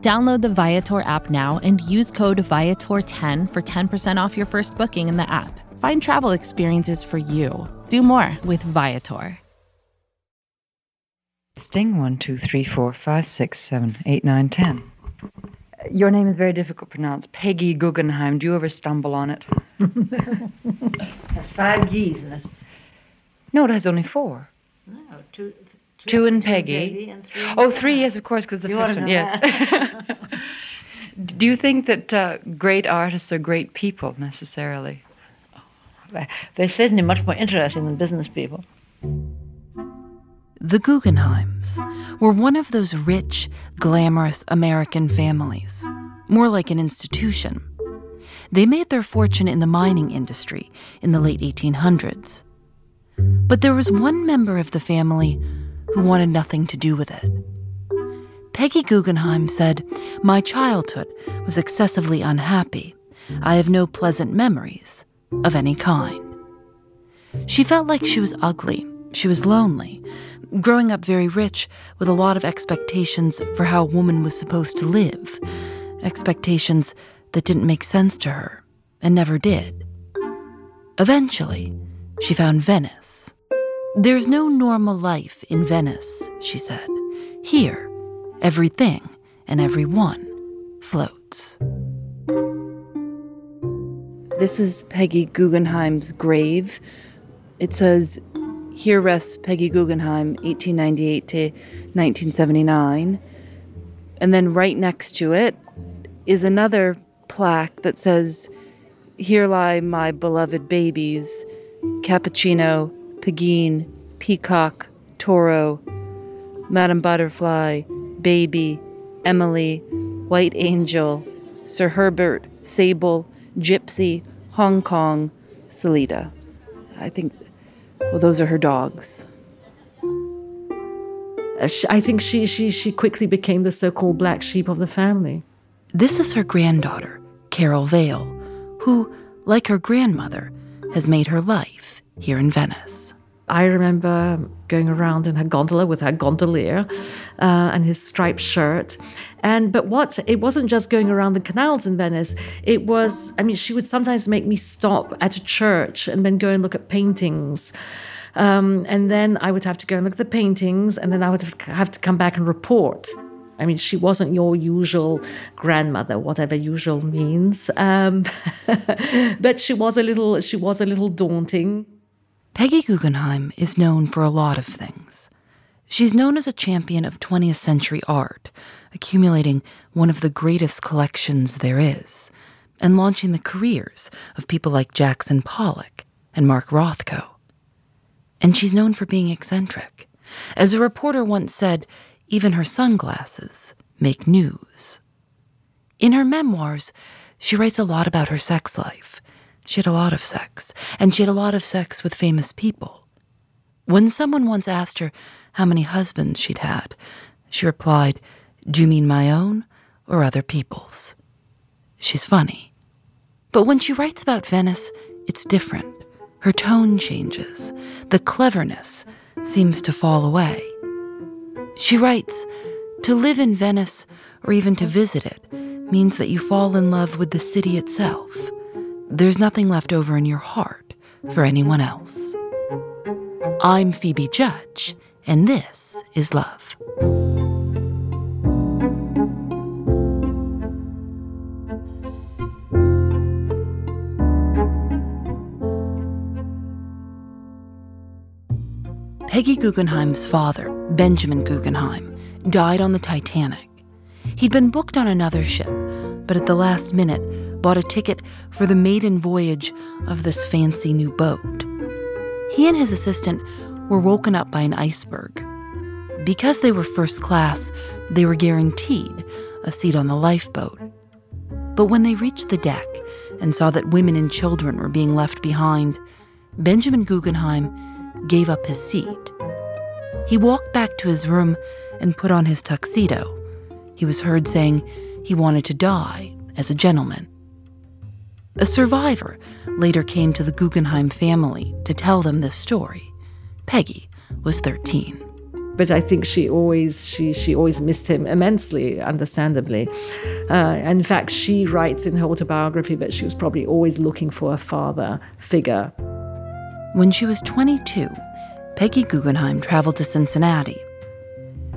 Download the Viator app now and use code Viator10 for 10% off your first booking in the app. Find travel experiences for you. Do more with Viator. Sting one, two, three, four, five, six, seven, eight, nine, ten. Your name is very difficult to pronounce. Peggy Guggenheim. Do you ever stumble on it? That's five G's in it. No, it has only four. No, two, two, Two and Peggy. Peggy and three Oh, and three, yes, of course, because the You first one, yeah. Do you think that uh, great artists are great people necessarily? They're certainly much more interesting than business people. The Guggenheims were one of those rich, glamorous American families, more like an institution. They made their fortune in the mining industry in the late 1800s. But there was one member of the family who wanted nothing to do with it. Peggy Guggenheim said, My childhood was excessively unhappy. I have no pleasant memories of any kind. She felt like she was ugly. She was lonely, growing up very rich with a lot of expectations for how a woman was supposed to live, expectations that didn't make sense to her and never did. Eventually, she found Venice. There's no normal life in Venice, she said. Here, everything and everyone floats. This is Peggy Guggenheim's grave. It says, Here rests Peggy Guggenheim, 1898 to 1979. And then right next to it is another plaque that says, Here lie my beloved babies Cappuccino, Pegeen, Peacock, Toro, Madame Butterfly, Baby, Emily, White Angel, Sir Herbert, Sable, Gypsy, Hong Kong, Salida. I think, well, those are her dogs. Uh, I think she, she, she quickly became the so called black sheep of the family. This is her granddaughter, Karole Vail, who, like her grandmother, has made her life here in Venice. I remember going around in her gondola with her gondolier uh, and his striped shirt. And but what it wasn't just going around the canals in Venice. It was I mean she would sometimes make me stop at a church and then go and look at paintings. Um, and then I would have to go and look at the paintings, and then I would have to- come back and report. I mean, she wasn't your usual grandmother, whatever usual means, um, but she was a little she was a little daunting. Peggy Guggenheim is known for a lot of things. She's known as a champion of 20th century art, accumulating one of the greatest collections there is, and launching the careers of people like Jackson Pollock and Mark Rothko. And she's known for being eccentric. As a reporter once said, even her sunglasses make news. In her memoirs, she writes a lot about her sex life. She had a lot of sex, and she had a lot of sex with famous people. When someone once asked her how many husbands she'd had, she replied, Do you mean my own or other people's? She's funny. But when she writes about Venice, it's different. Her tone changes. The cleverness seems to fall away. She writes, To live in Venice or even to visit it means that you fall in love with the city itself. There's nothing left over in your heart for anyone else. I'm Phoebe Judge, and this is Love. Peggy Guggenheim's father, Benjamin Guggenheim, died on the Titanic. He'd been booked on another ship, but at the last minute bought a ticket for the maiden voyage of this fancy new boat. He and his assistant were woken up by an iceberg. Because they were first class, they were guaranteed a seat on the lifeboat. But when they reached the deck and saw that women and children were being left behind, Benjamin Guggenheim gave up his seat. He walked back to his room and put on his tuxedo. He was heard saying he wanted to die as a gentleman. A survivor later came to the Guggenheim family to tell them this story. Peggy was 13. But I think she always she she always missed him immensely, understandably. Uh, in fact, she writes in her autobiography that she was probably always looking for a father figure when she was 22, Peggy Guggenheim traveled to Cincinnati.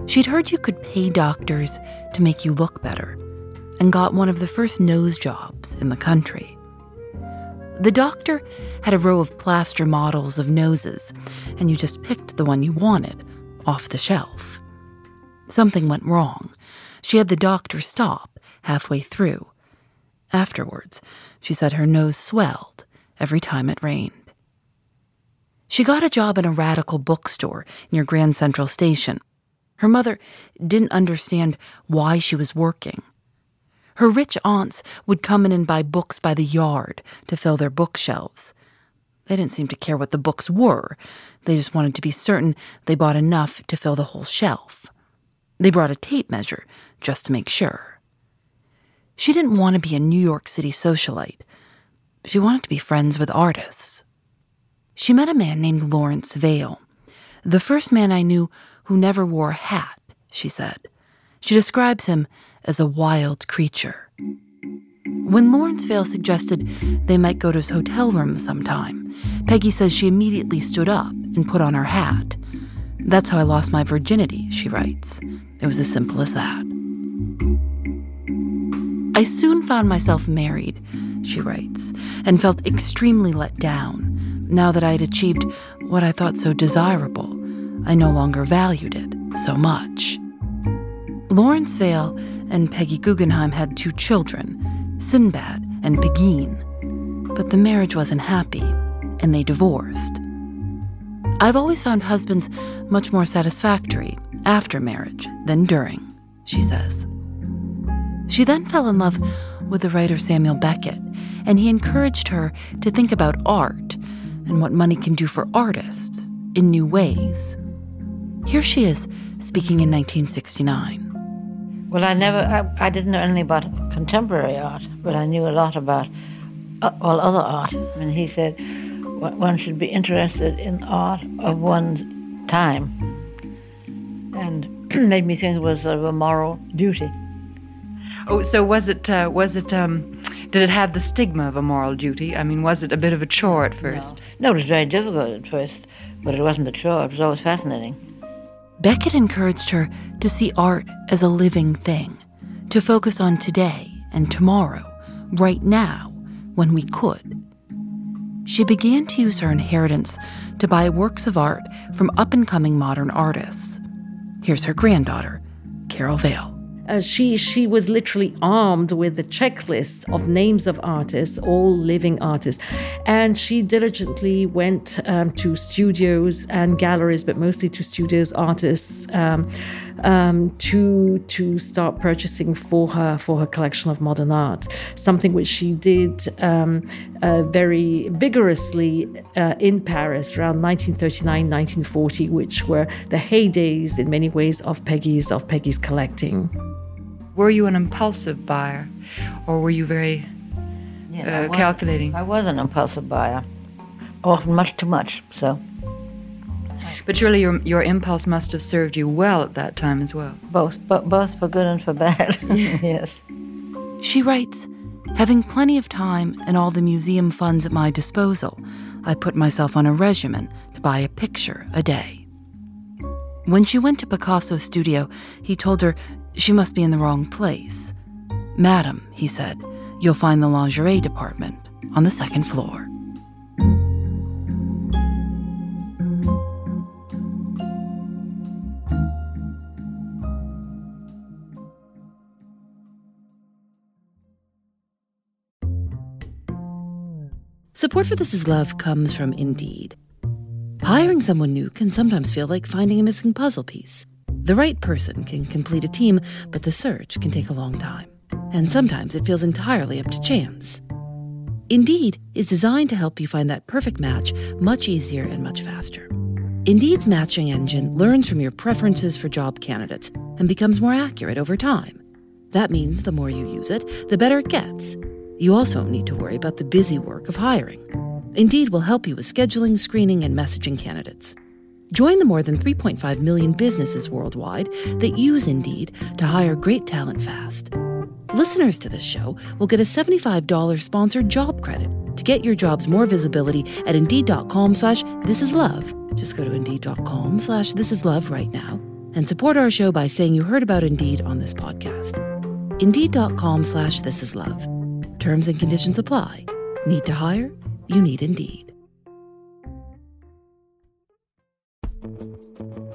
She'd heard you could pay doctors to make you look better and got one of the first nose jobs in the country. The doctor had a row of plaster models of noses, and you just picked the one you wanted off the shelf. Something went wrong. She had the doctor stop halfway through. Afterwards, she said her nose swelled every time it rained. She got a job in a radical bookstore near Grand Central Station. Her mother didn't understand why she was working. Her rich aunts would come in and buy books by the yard to fill their bookshelves. They didn't seem to care what the books were, they just wanted to be certain they bought enough to fill the whole shelf. They brought a tape measure just to make sure. She didn't want to be a New York City socialite. She wanted to be friends with artists she met a man named Laurence Vail. The first man I knew who never wore a hat, she said. She describes him as a wild creature. When Laurence Vail suggested they might go to his hotel room sometime, Peggy says she immediately stood up and put on her hat. That's how I lost my virginity, she writes. It was as simple as that. I soon found myself married, she writes, and felt extremely let down. Now that I had achieved what I thought so desirable, I no longer valued it so much. Laurence Vail and Peggy Guggenheim had two children, Sinbad and Pegeen, but the marriage wasn't happy, and they divorced. I've always found husbands much more satisfactory after marriage than during, she says. She then fell in love with the writer Samuel Beckett, and he encouraged her to think about art and what money can do for artists in new ways. Here she is speaking in 1969. Well, I never, I, I didn't know anything about contemporary art, but I knew a lot about uh, all other art. And he said one should be interested in art of one's time. And made me think it was sort of a moral duty. Oh, so was it, uh, was it, um, did it have the stigma of a moral duty? I mean, was it a bit of a chore at first? No, no it was very difficult at first, but it wasn't a chore. It was always fascinating. Beckett encouraged her to see art as a living thing, to focus on today and tomorrow, right now, when we could. She began to use her inheritance to buy works of art from up and coming modern artists. Here's her granddaughter, Karole Vail. Uh, she she was literally armed with a checklist of names of artists, all living artists, and she diligently went um, to studios and galleries, but mostly to studios, artists, um, um, to to start purchasing for her for her collection of modern art. Something which she did um, uh, very vigorously uh, in Paris around 1939, 1940, which were the heydays in many ways of Peggy's of Peggy's collecting. Were you an impulsive buyer, or were you very yes, uh, I was, calculating? I was an impulsive buyer, often much too much. So. But surely your your impulse must have served you well at that time as well. Both, but both for good and for bad. yes. She writes Having plenty of time and all the museum funds at my disposal, I put myself on a regimen to buy a picture a day. When she went to Picasso's studio, he told her she must be in the wrong place. Madam, he said, you'll find the lingerie department on the second floor. Support for This Is Love comes from Indeed. Hiring someone new can sometimes feel like finding a missing puzzle piece. The right person can complete a team, but the search can take a long time. And sometimes it feels entirely up to chance. Indeed is designed to help you find that perfect match much easier and much faster. Indeed's matching engine learns from your preferences for job candidates and becomes more accurate over time. That means the more you use it, the better it gets you also need to worry about the busy work of hiring. Indeed will help you with scheduling, screening, and messaging candidates. Join the more than 3.5 million businesses worldwide that use Indeed to hire great talent fast. Listeners to this show will get a $75 sponsored job credit to get your jobs more visibility at Indeed.com slash This Is Love. Just go to Indeed.com slash This Is Love right now and support our show by saying you heard about Indeed on this podcast. Indeed.com slash This Is Love. Terms and conditions apply. Need to hire? You need Indeed.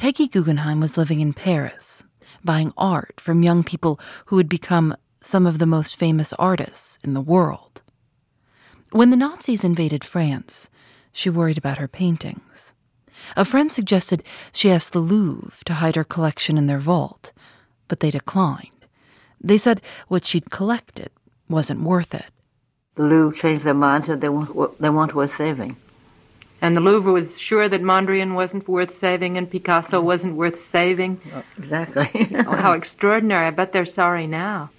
Peggy Guggenheim was living in Paris, buying art from young people who would become some of the most famous artists in the world. When the Nazis invaded France, she worried about her paintings. A friend suggested she ask the Louvre to hide her collection in their vault, but they declined. They said what she'd collected wasn't worth it. The Louvre changed their mind, and said they weren't, they weren't worth saving. And the Louvre was sure that Mondrian wasn't worth saving and Picasso mm. wasn't worth saving. Uh, exactly. oh, how extraordinary. I bet they're sorry now.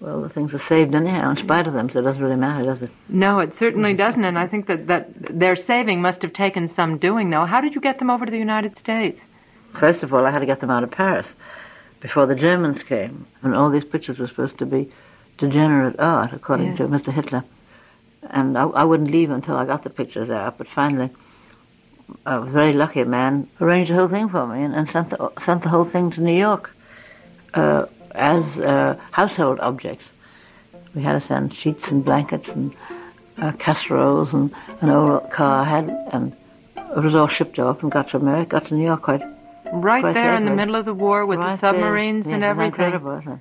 Well, the things are saved anyhow, in spite of them, so it doesn't really matter, does it? No, it certainly mm. doesn't, and I think that, that their saving must have taken some doing, though. How did you get them over to the United States? First of all, I had to get them out of Paris before the Germans came, and all these pictures were supposed to be degenerate art, according yes. to Mr. Hitler and I, I, wouldn't leave until I got the pictures out. But finally, a very lucky. Man arranged the whole thing for me and, and sent the sent the whole thing to New York uh, as uh, household objects. We had to send sheets and blankets and uh, casseroles and an old car I had, and it was all shipped off and got to America, got to New York quite. Right quite there safely. in the middle of the war with right the submarines there. and everything. Incredible,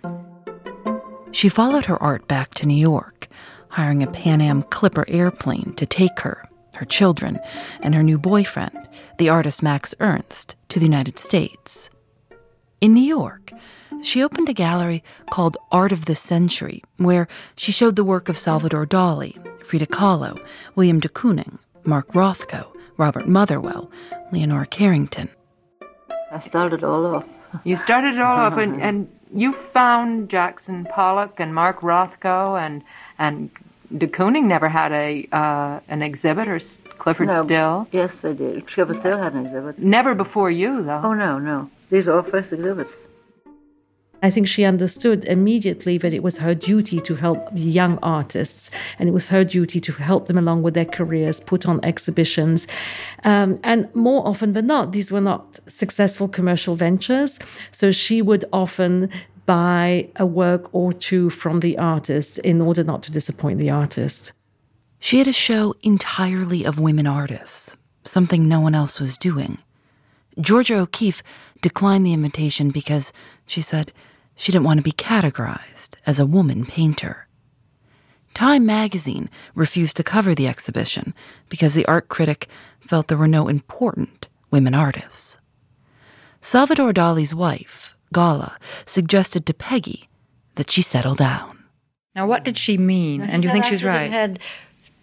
she followed her art back to New York hiring a Pan Am Clipper airplane to take her, her children, and her new boyfriend, the artist Max Ernst, to the United States. In New York, she opened a gallery called Art of the Century, where she showed the work of Salvador Dali, Frida Kahlo, Willem de Kooning, Mark Rothko, Robert Motherwell, Leonora Carrington. I started all off. You started it all off, and, and you found Jackson Pollock and Mark Rothko and and de Kooning never had a uh, an exhibit, or Clyfford no, Still. Yes, they did. Clyfford Still had an exhibit. Never before you, though. Oh no, no. These are all first exhibits. I think she understood immediately that it was her duty to help young artists, and it was her duty to help them along with their careers, put on exhibitions. Um, and more often than not, these were not successful commercial ventures. So she would often buy a work or two from the artist in order not to disappoint the artist. She had a show entirely of women artists, something no one else was doing. Georgia O'Keeffe declined the invitation because, she said, she didn't want to be categorized as a woman painter. Time magazine refused to cover the exhibition because the art critic felt there were no important women artists. Salvador Dali's wife, Gala, suggested to Peggy that she settle down. Now, what did she mean? and do you think she was right? Had,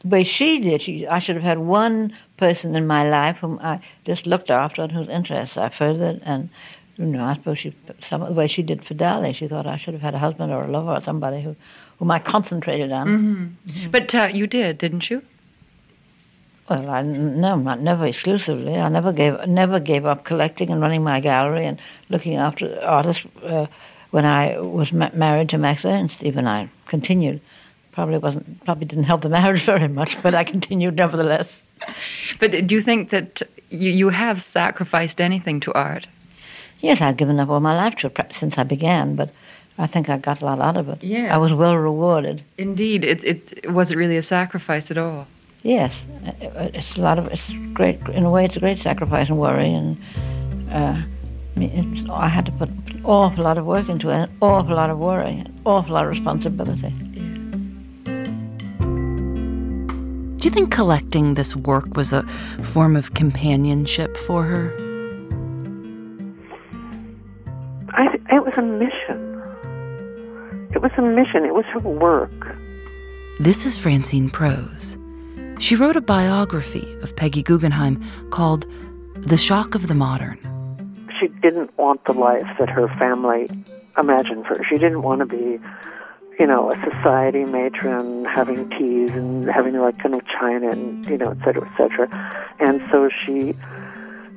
the way she did, she, I should have had one person in my life whom I just looked after and whose interests I furthered, and you know, I suppose she, some of the way she did for Dali, she thought I should have had a husband or a lover or somebody who, whom I concentrated on. Mm-hmm. Mm-hmm. But uh, you did, didn't you? Well, I no, not never exclusively. I never gave never gave up collecting and running my gallery and looking after artists. Uh, when I was ma- married to Max Ernst, even I continued. Probably wasn't probably didn't help the marriage very much, but I continued nevertheless. But do you think that you, you have sacrificed anything to art? Yes, I've given up all my life to it perhaps since I began, but I think I got a lot out of it. Yes. I was well rewarded. Indeed. it, it's, was it really a sacrifice at all? Yes. It's a lot of, it's great, in a way, it's a great sacrifice and worry, and uh, I had to put an awful lot of work into it, an awful lot of worry, an awful lot of responsibility. Do you think collecting this work was a form of companionship for her? I, it was a mission. It was a mission. It was her work. This is Francine Prose. She wrote a biography of Peggy Guggenheim called The Shock of the Modern. She didn't want the life that her family imagined for her. She didn't want to be, you know, a society matron having teas and having like kind of china and, you know, et cetera, et cetera. And so she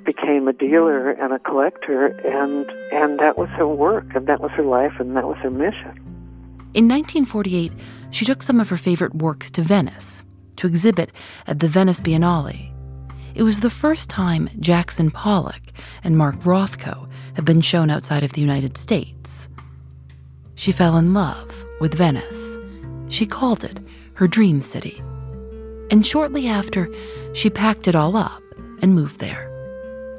became a dealer and a collector, and and that was her work, and that was her life, and that was her mission. In 1948, she took some of her favorite works to Venice to exhibit at the Venice Biennale. It was the first time Jackson Pollock and Mark Rothko had been shown outside of the United States. She fell in love with Venice. She called it her dream city. And shortly after, she packed it all up and moved there.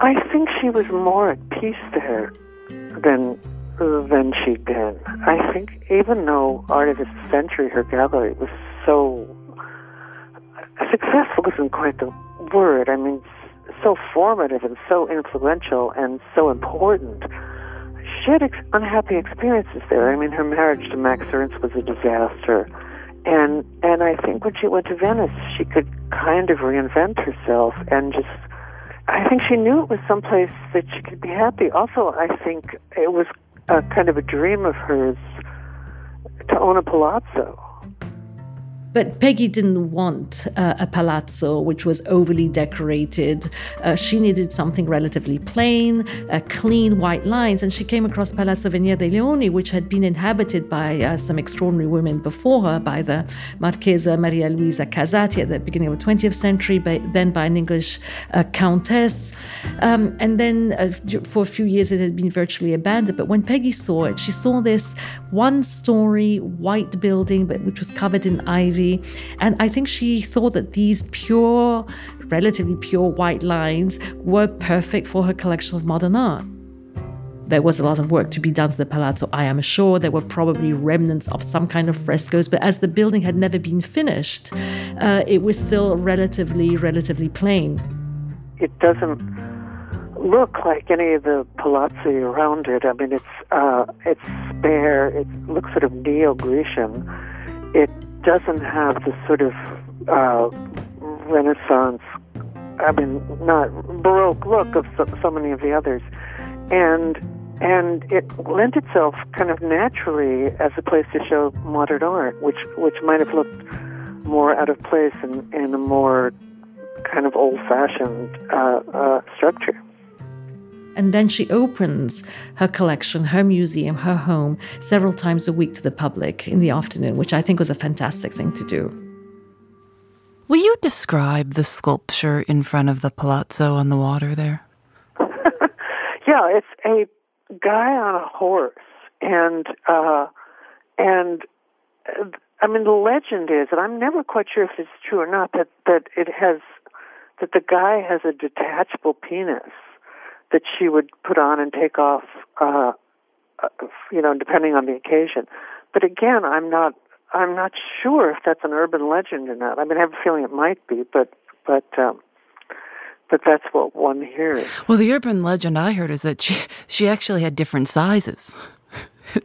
I think she was more at peace there than than she'd been. I think even though Art of the Century, her gallery, was so successful isn't quite the word. I mean, so formative and so influential and so important. She had ex- unhappy experiences there. I mean, her marriage to Max Ernst was a disaster. And and I think when she went to Venice, she could kind of reinvent herself and just I think she knew it was someplace that she could be happy. Also, I think it was a kind of a dream of hers to own a palazzo. But Peggy didn't want uh, a palazzo which was overly decorated. Uh, she needed something relatively plain, uh, clean white lines, and she came across Palazzo Venier dei Leoni, which had been inhabited by uh, some extraordinary women before her, by the Marchesa Maria Luisa Casati at the beginning of the 20th century, by, then by an English uh, countess. Um, and then uh, for a few years it had been virtually abandoned. But when Peggy saw it, she saw this one story white building, but which was covered in ivy and I think she thought that these pure, relatively pure white lines were perfect for her collection of modern art. There was a lot of work to be done to the palazzo, I am sure. There were probably remnants of some kind of frescoes, but as the building had never been finished, uh, it was still relatively, relatively plain. It doesn't look like any of the palazzi around it. I mean, it's uh, it's spare. It looks sort of neo-Grecian. It doesn't have the sort of uh, Renaissance, I mean, not Baroque look of so, so many of the others, and and it lent itself kind of naturally as a place to show modern art, which which might have looked more out of place in, in a more kind of old-fashioned uh, uh, structure. And then she opens her collection, her museum, her home several times a week to the public in the afternoon, which I think was a fantastic thing to do. Will you describe the sculpture in front of the palazzo on the water there? yeah, it's a guy on a horse, and uh, and uh, I mean the legend is, and I'm never quite sure if it's true or not, that that it has that the guy has a detachable penis that she would put on and take off, uh, uh, you know, depending on the occasion. But again, I'm not I'm not sure if that's an urban legend or not. I mean, I have a feeling it might be, but but um, but that's what one hears. Well, the urban legend I heard is that she she actually had different sizes.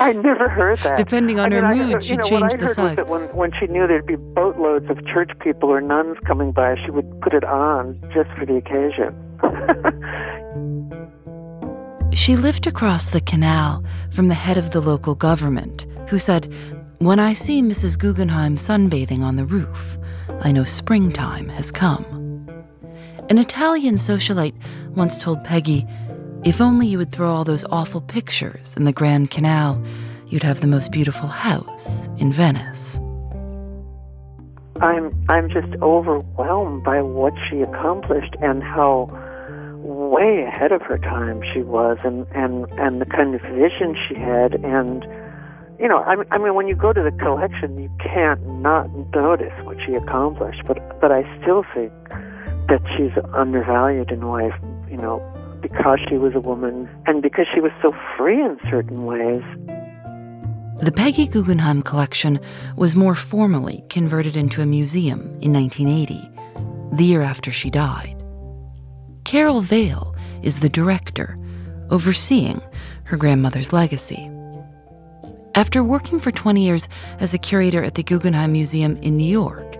I never heard that. Depending on I mean, her I, mood, she know, changed the size. That when, when she knew there'd be boatloads of church people or nuns coming by, she would put it on just for the occasion. she lived across the canal from the head of the local government, who said, When I see Mrs. Guggenheim sunbathing on the roof, I know springtime has come. An Italian socialite once told Peggy, If only you would throw all those awful pictures in the Grand Canal, you'd have the most beautiful house in Venice. I'm I'm just overwhelmed by what she accomplished and how way ahead of her time she was and and and the kind of vision she had and you know I, I mean when you go to the collection you can't not notice what she accomplished but but I still think that she's undervalued in life you know because she was a woman and because she was so free in certain ways the Peggy Guggenheim collection was more formally converted into a museum in 1980, the year after she died. Karole Vail is the director, overseeing her grandmother's legacy. After working for 20 years as a curator at the Guggenheim Museum in New York,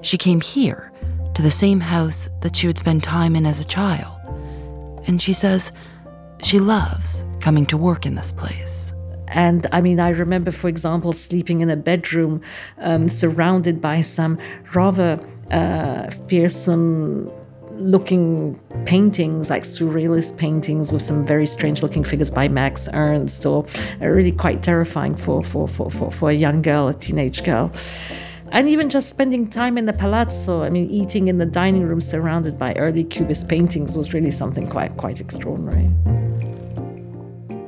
she came here to the same house that she would spend time in as a child. And she says she loves coming to work in this place. And I mean, I remember, for example, sleeping in a bedroom um, surrounded by some rather uh, fearsome looking paintings, like surrealist paintings with some very strange looking figures by Max Ernst, or really quite terrifying for, for, for, for, for a young girl, a teenage girl. And even just spending time in the palazzo, I mean, eating in the dining room surrounded by early Cubist paintings was really something quite, quite extraordinary.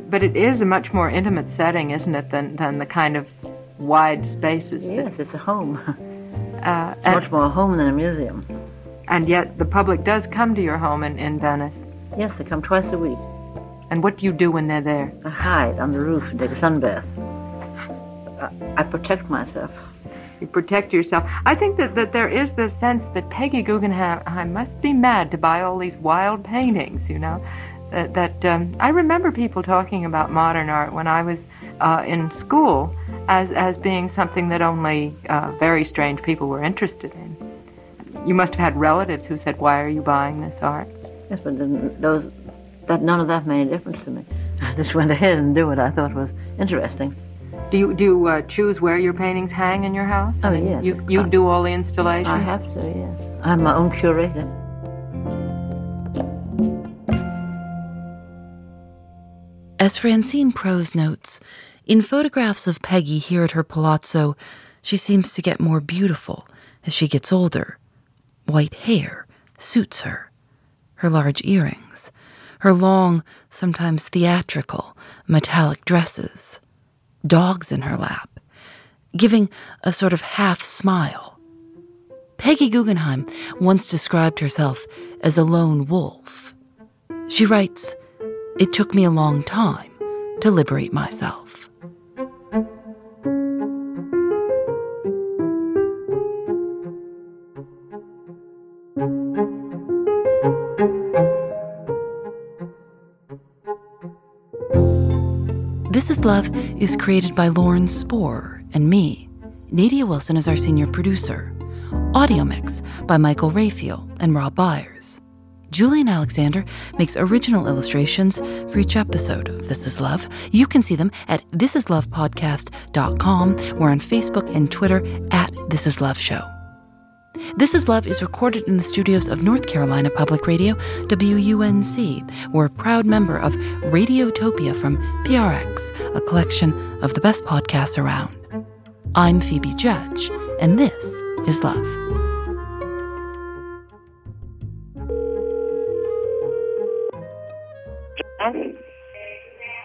But it is a much more intimate setting, isn't it, than, than the kind of wide spaces? Yes, that, it's a home. Uh, it's much more a home than a museum. And yet the public does come to your home in, in Venice. Yes, they come twice a week. And what do you do when they're there? I hide on the roof and take a sunbath. I, I protect myself. You protect yourself. I think that, that there is the sense that Peggy Guggenheim I must be mad to buy all these wild paintings, you know. That, that um, I remember people talking about modern art when I was uh, in school as, as being something that only uh, very strange people were interested in. You must have had relatives who said, "Why are you buying this art?" Yes, but those that none of that made a difference to me. I just went ahead and did what I thought was interesting. Do you do you, uh, choose where your paintings hang in your house? Oh yes. You you do all the installation. I have to. Yes. I'm my own curator. As Francine Prose notes, in photographs of Peggy here at her palazzo, she seems to get more beautiful as she gets older. White hair suits her, her large earrings, her long, sometimes theatrical, metallic dresses, dogs in her lap, giving a sort of half smile. Peggy Guggenheim once described herself as a lone wolf. She writes, It took me a long time to liberate myself. This is Love is created by Lauren Spohr and me. Nadia Wilson is our senior producer. Audio mix by Michael Raphael and Rob Byers. Julienne Alexander makes original illustrations for each episode of This Is Love. You can see them at thisislovepodcast.com. We're on Facebook and Twitter at This Is Love Show. This is Love is recorded in the studios of North Carolina Public Radio, WUNC. We're a proud member of Radiotopia from PRX, a collection of the best podcasts around. I'm Phoebe Judge, and this is Love.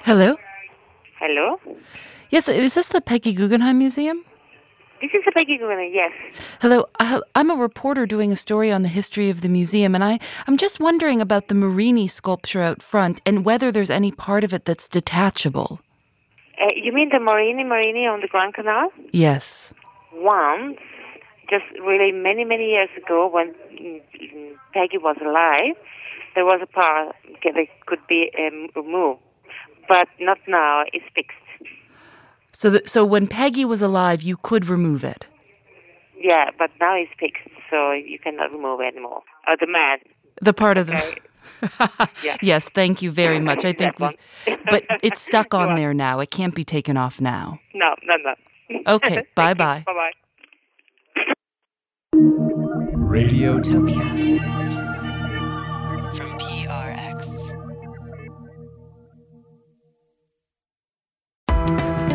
Hello? Hello? Yes, is this the Peggy Guggenheim Museum? This is Peggy Guggenheim, yes. Hello, I- I'm a reporter doing a story on the history of the museum, and I, I'm just wondering about the Marini sculpture out front and whether there's any part of it that's detachable. Uh, you mean the Marino Marini on the Grand Canal? Yes. Once, just really many, many years ago when Peggy was alive, there was a part that could be um, removed. But not now, it's fixed. So, th- so when Peggy was alive, you could remove it. Yeah, but now it's fixed, so you cannot remove it anymore. Or the man. The part of the. Okay. Yeah. yes, thank you very much. I think, That one. we, but it's stuck on on. there now. It can't be taken off now. No, no, no. Okay, bye bye. Bye bye. Radiotopia. From PRX.